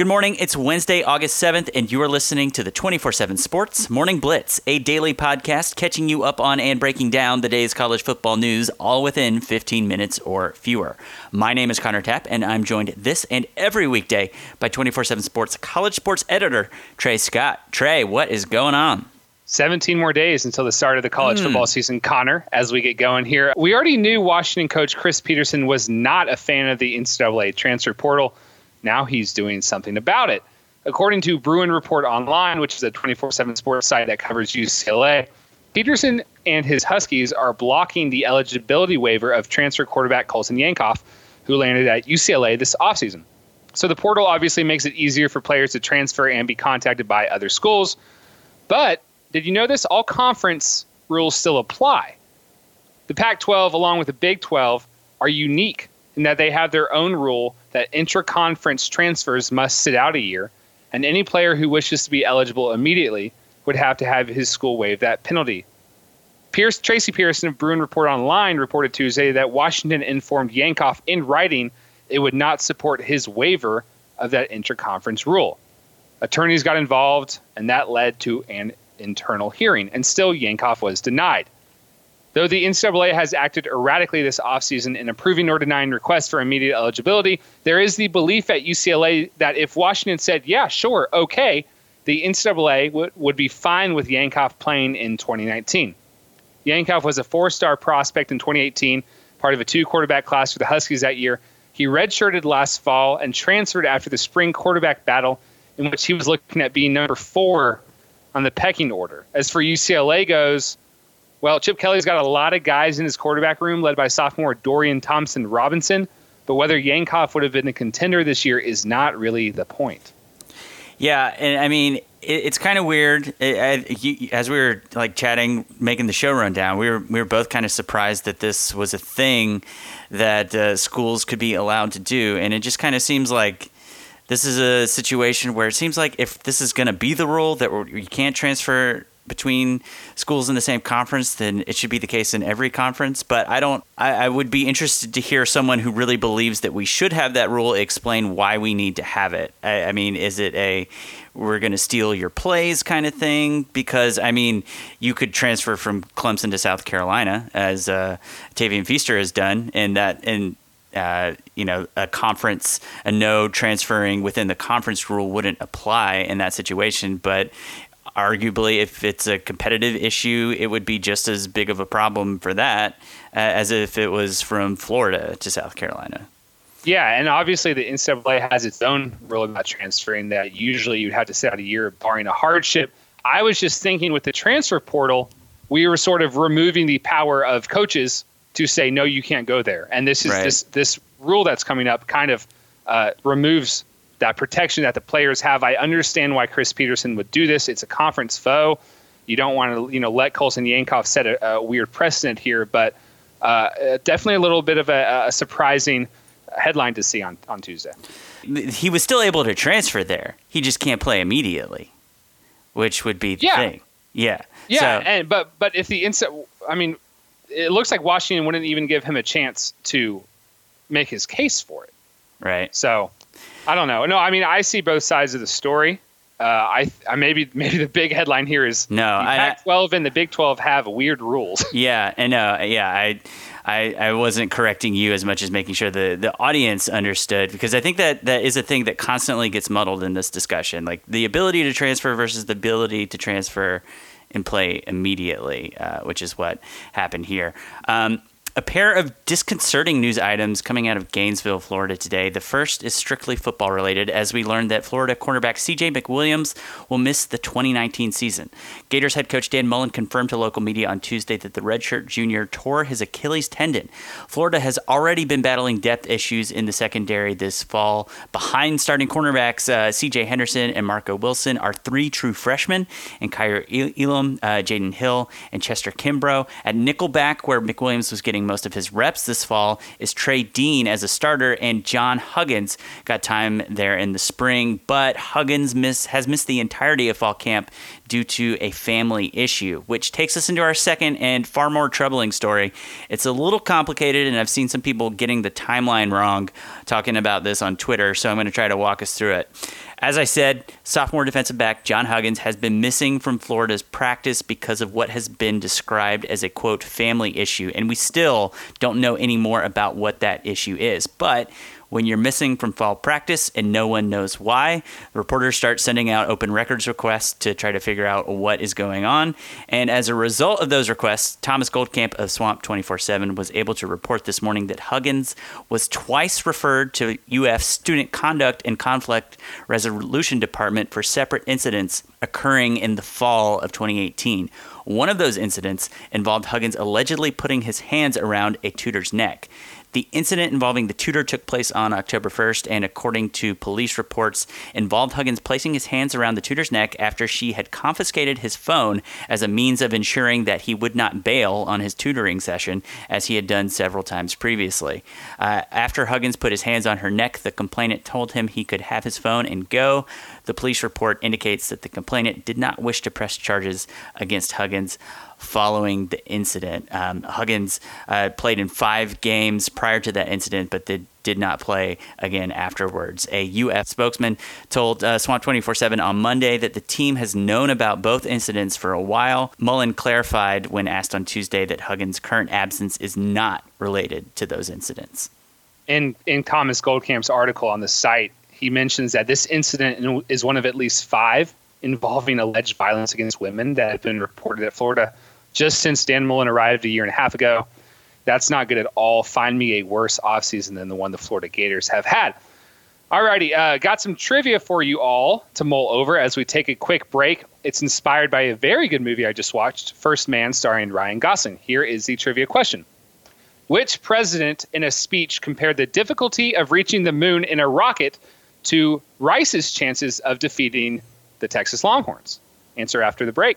Good morning. It's Wednesday, August 7th, and you are listening to the 24 7 Sports Morning Blitz, a daily podcast catching you up on and breaking down the day's college football news all within 15 minutes or fewer. My name is Connor Tapp, and I'm joined this and every weekday by 24 7 Sports college sports editor, Trey Scott. Trey, what is going on? 17 more days until the start of the college mm. football season. Connor, as we get going here, we already knew Washington coach Chris Petersen was not a fan of the NCAA transfer portal. Now he's doing something about it. According to Bruin Report Online, which is a 24 7 sports site that covers UCLA, Petersen and his Huskies are blocking the eligibility waiver of transfer quarterback Colson Yankoff, who landed at UCLA this offseason. So the portal obviously makes it easier for players to transfer and be contacted by other schools. But did you know this? All conference rules still apply. The Pac 12, along with the Big 12, are unique that they have their own rule that intra-conference transfers must sit out a year, and any player who wishes to be eligible immediately would have to have his school waive that penalty. Pierce, Tracy Pierson of Bruin Report Online reported Tuesday that Washington informed Yankoff in writing it would not support his waiver of that intra-conference rule. Attorneys got involved, and that led to an internal hearing, and still Yankoff was denied. Though the NCAA has acted erratically this offseason in approving or denying requests for immediate eligibility, there is the belief at UCLA that if Washington said, yeah, sure, okay, the NCAA w- would be fine with Yankoff playing in 2019. Yankoff was a four star prospect in 2018, part of a two quarterback class for the Huskies that year. He redshirted last fall and transferred after the spring quarterback battle, in which he was looking at being number four on the pecking order. As for UCLA goes, well, Chip Kelly's got a lot of guys in his quarterback room, led by sophomore Dorian Thompson Robinson. But whether Yankoff would have been a contender this year is not really the point. Yeah, and I mean, it's kind of weird. as we were like chatting, making the show rundown, we were we were both kind of surprised that this was a thing that uh, schools could be allowed to do, and it just kind of seems like this is a situation where it seems like if this is going to be the rule that you can't transfer between schools in the same conference, then it should be the case in every conference. But I don't. I, I, would be interested to hear someone who really believes that we should have that rule explain why we need to have it. I, I mean, is it a we're going to steal your plays kind of thing? Because I mean, you could transfer from Clemson to South Carolina as uh, Tavien Feaster has done, and that and uh, you know, a conference, a no transferring within the conference rule wouldn't apply in that situation. But arguably, if it's a competitive issue, it would be just as big of a problem for that uh, as if it was from Florida to South Carolina. Yeah, and obviously the NCAA has its own rule about transferring that usually you'd have to sit out a year barring a hardship. I was just thinking with the transfer portal, we were sort of removing the power of coaches to say no, you can't go there, and this is right. this this rule that's coming up kind of uh, removes that protection that the players have. I understand why Chris Petersen would do this. It's a conference foe. You don't want to, you know, let Colson Yankoff set a, a weird precedent here, but uh, definitely a little bit of a, a, surprising headline to see on, on Tuesday. He was still able to transfer there. He just can't play immediately, which would be the yeah. thing. Yeah. Yeah, so, and but but if the instant, I mean, it looks like Washington wouldn't even give him a chance to make his case for it. Right. So I don't know. No, I mean I see both sides of the story. Uh, I, I maybe maybe the big headline here is no. The Pac-12 and the Big 12 have weird rules. Yeah, and uh, yeah, I, I I wasn't correcting you as much as making sure the the audience understood because I think that that is a thing that constantly gets muddled in this discussion, like the ability to transfer versus the ability to transfer and play immediately, uh, which is what happened here. Um, a pair of disconcerting news items coming out of Gainesville, Florida today. The first is strictly football related, as we learned that Florida cornerback CJ McWilliams will miss the 2019 season. Gators head coach Dan Mullen confirmed to local media on Tuesday that the redshirt junior tore his Achilles tendon. Florida has already been battling depth issues in the secondary this fall. Behind starting cornerbacks uh, CJ Henderson and Marco Wilson are three true freshmen, and Kaiir Elam, uh, Jaden Hill, and Chester Kimbrough. At nickelback, where McWilliams was getting getting most of his reps this fall is Trey Dean as a starter, and John Huggins got time there in the spring. But Huggins miss, has missed the entirety of fall camp due to a family issue, which takes us into our second and far more troubling story. It's a little complicated, and I've seen some people getting the timeline wrong talking about this on Twitter, so I'm going to try to walk us through it. As I said, sophomore defensive back John Huggins has been missing from Florida's practice because of what has been described as a quote family issue, and we still don't know any more about what that issue is. But when you're missing from fall practice and no one knows why, reporters start sending out open records requests to try to figure out what is going on. And as a result of those requests, Thomas Goldkamp of Swamp 24 7 was able to report this morning that Huggins was twice referred to UF's Student Conduct and Conflict Resolution Department for separate incidents occurring in the fall of 2018. One of those incidents involved Huggins allegedly putting his hands around a tutor's neck. The incident involving the tutor took place on October 1st, and according to police reports, involved Huggins placing his hands around the tutor's neck after she had confiscated his phone as a means of ensuring that he would not bail on his tutoring session, as he had done several times previously. Uh, after Huggins put his hands on her neck, the complainant told him he could have his phone and go. The police report indicates that the complainant did not wish to press charges against Huggins following the incident. Um, Huggins uh, played in five games prior to that incident, but did, did not play again afterwards. A UF spokesman told uh, Swamp 24 7 on Monday that the team has known about both incidents for a while. Mullen clarified when asked on Tuesday that Huggins' current absence is not related to those incidents. In, in Thomas Goldkamp's article on the site, he mentions that this incident is one of at least five involving alleged violence against women that have been reported at Florida just since Dan Mullen arrived a year and a half ago. That's not good at all. Find me a worse offseason than the one the Florida Gators have had. Alrighty, uh, got some trivia for you all to mull over as we take a quick break. It's inspired by a very good movie I just watched, First Man, starring Ryan Gosling. Here is the trivia question Which president in a speech compared the difficulty of reaching the moon in a rocket to Rice's chances of defeating the Texas Longhorns? Answer after the break.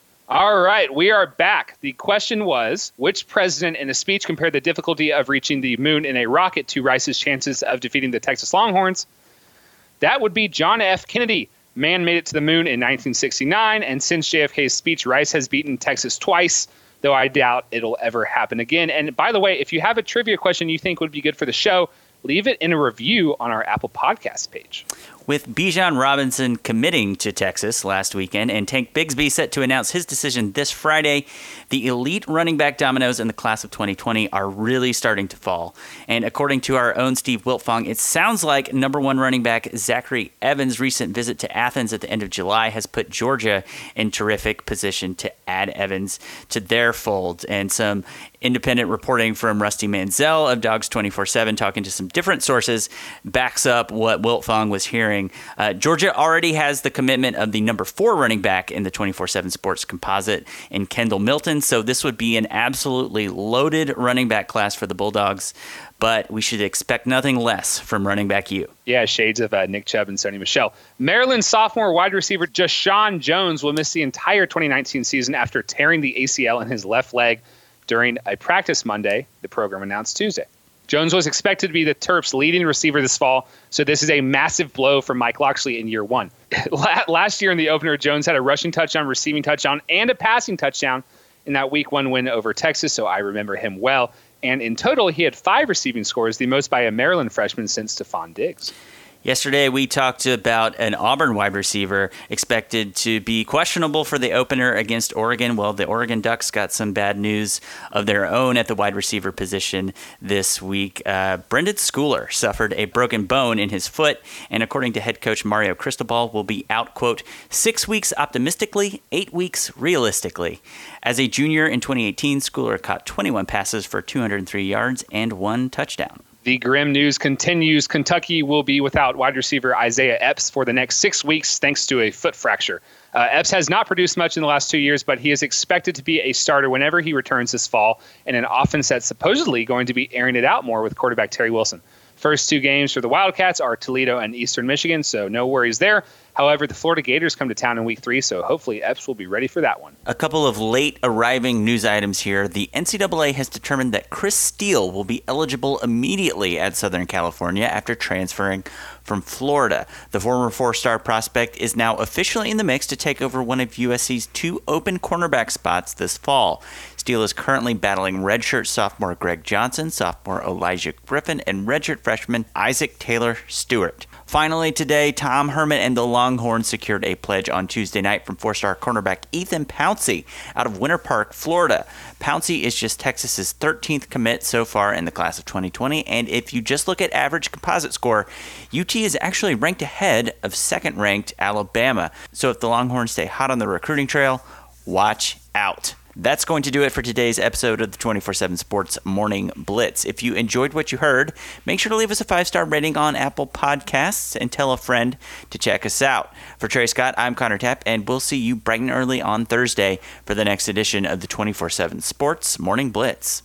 All right, we are back. The question was which president in a speech compared the difficulty of reaching the moon in a rocket to Rice's chances of defeating the Texas Longhorns? That would be John F. Kennedy. Man made it to the moon in 1969, and since JFK's speech, Rice has beaten Texas twice, though I doubt it'll ever happen again. And by the way, if you have a trivia question you think would be good for the show, leave it in a review on our Apple Podcast page. With Bijan Robinson committing to Texas last weekend and Tank Bigsby set to announce his decision this Friday, the elite running back dominoes in the class of 2020 are really starting to fall. And according to our own Steve Wiltfong, it sounds like number one running back Zachary Evans' recent visit to Athens at the end of July has put Georgia in terrific position to add Evans to their fold. And some independent reporting from Rusty Mansell of Dogs 24 7, talking to some different sources, backs up what Wiltfong was hearing. Uh, Georgia already has the commitment of the number four running back in the 24 7 sports composite in Kendall Milton. So this would be an absolutely loaded running back class for the Bulldogs. But we should expect nothing less from running back you. Yeah, shades of uh, Nick Chubb and Sony Michel. Maryland sophomore wide receiver Jeshaun Jones will miss the entire 2019 season after tearing the ACL in his left leg during a practice Monday, the program announced Tuesday. Jones was expected to be the Terps' leading receiver this fall, so this is a massive blow for Mike Locksley in year one. Last year in the opener, Jones had a rushing touchdown, receiving touchdown, and a passing touchdown in that week one win over Texas, so I remember him well. And in total, he had five receiving scores, the most by a Maryland freshman since Stefon Diggs. Yesterday, we talked about an Auburn wide receiver expected to be questionable for the opener against Oregon. Well, the Oregon Ducks got some bad news of their own at the wide receiver position this week. Uh, Brenden Schooler suffered a broken bone in his foot, and according to head coach Mario Cristobal, will be out, quote, six weeks optimistically, eight weeks realistically. As a junior in 2018, Schooler caught 21 passes for 203 yards and one touchdown. The grim news continues. Kentucky will be without wide receiver Isaiah Epps for the next six weeks thanks to a foot fracture. Uh, Epps has not produced much in the last two years, but he is expected to be a starter whenever he returns this fall in an offense that's supposedly going to be airing it out more with quarterback Terry Wilson. First two games for the Wildcats are Toledo and Eastern Michigan, so no worries there. However, the Florida Gators come to town in week three, so hopefully Epps will be ready for that one. A couple of late arriving news items here. The NCAA has determined that Chris Steele will be eligible immediately at Southern California after transferring from Florida. The former four star prospect is now officially in the mix to take over one of USC's two open cornerback spots this fall. Steele is currently battling redshirt sophomore Greg Johnson, sophomore Elijah Griffin, and redshirt freshman Isaac Taylor Stuart. Finally, today, Tom Herman and the Longhorns secured a pledge on Tuesday night from four star cornerback Ethan Pouncey out of Winter Park, Florida. Pouncey is just Texas's 13th commit so far in the class of 2020, and if you just look at average composite score, UT is actually ranked ahead of second ranked Alabama. So if the Longhorns stay hot on the recruiting trail, watch out. That's going to do it for today's episode of the 24 7 Sports Morning Blitz. If you enjoyed what you heard, make sure to leave us a five star rating on Apple Podcasts and tell a friend to check us out. For Trey Scott, I'm Connor Tapp, and we'll see you bright and early on Thursday for the next edition of the 24 7 Sports Morning Blitz.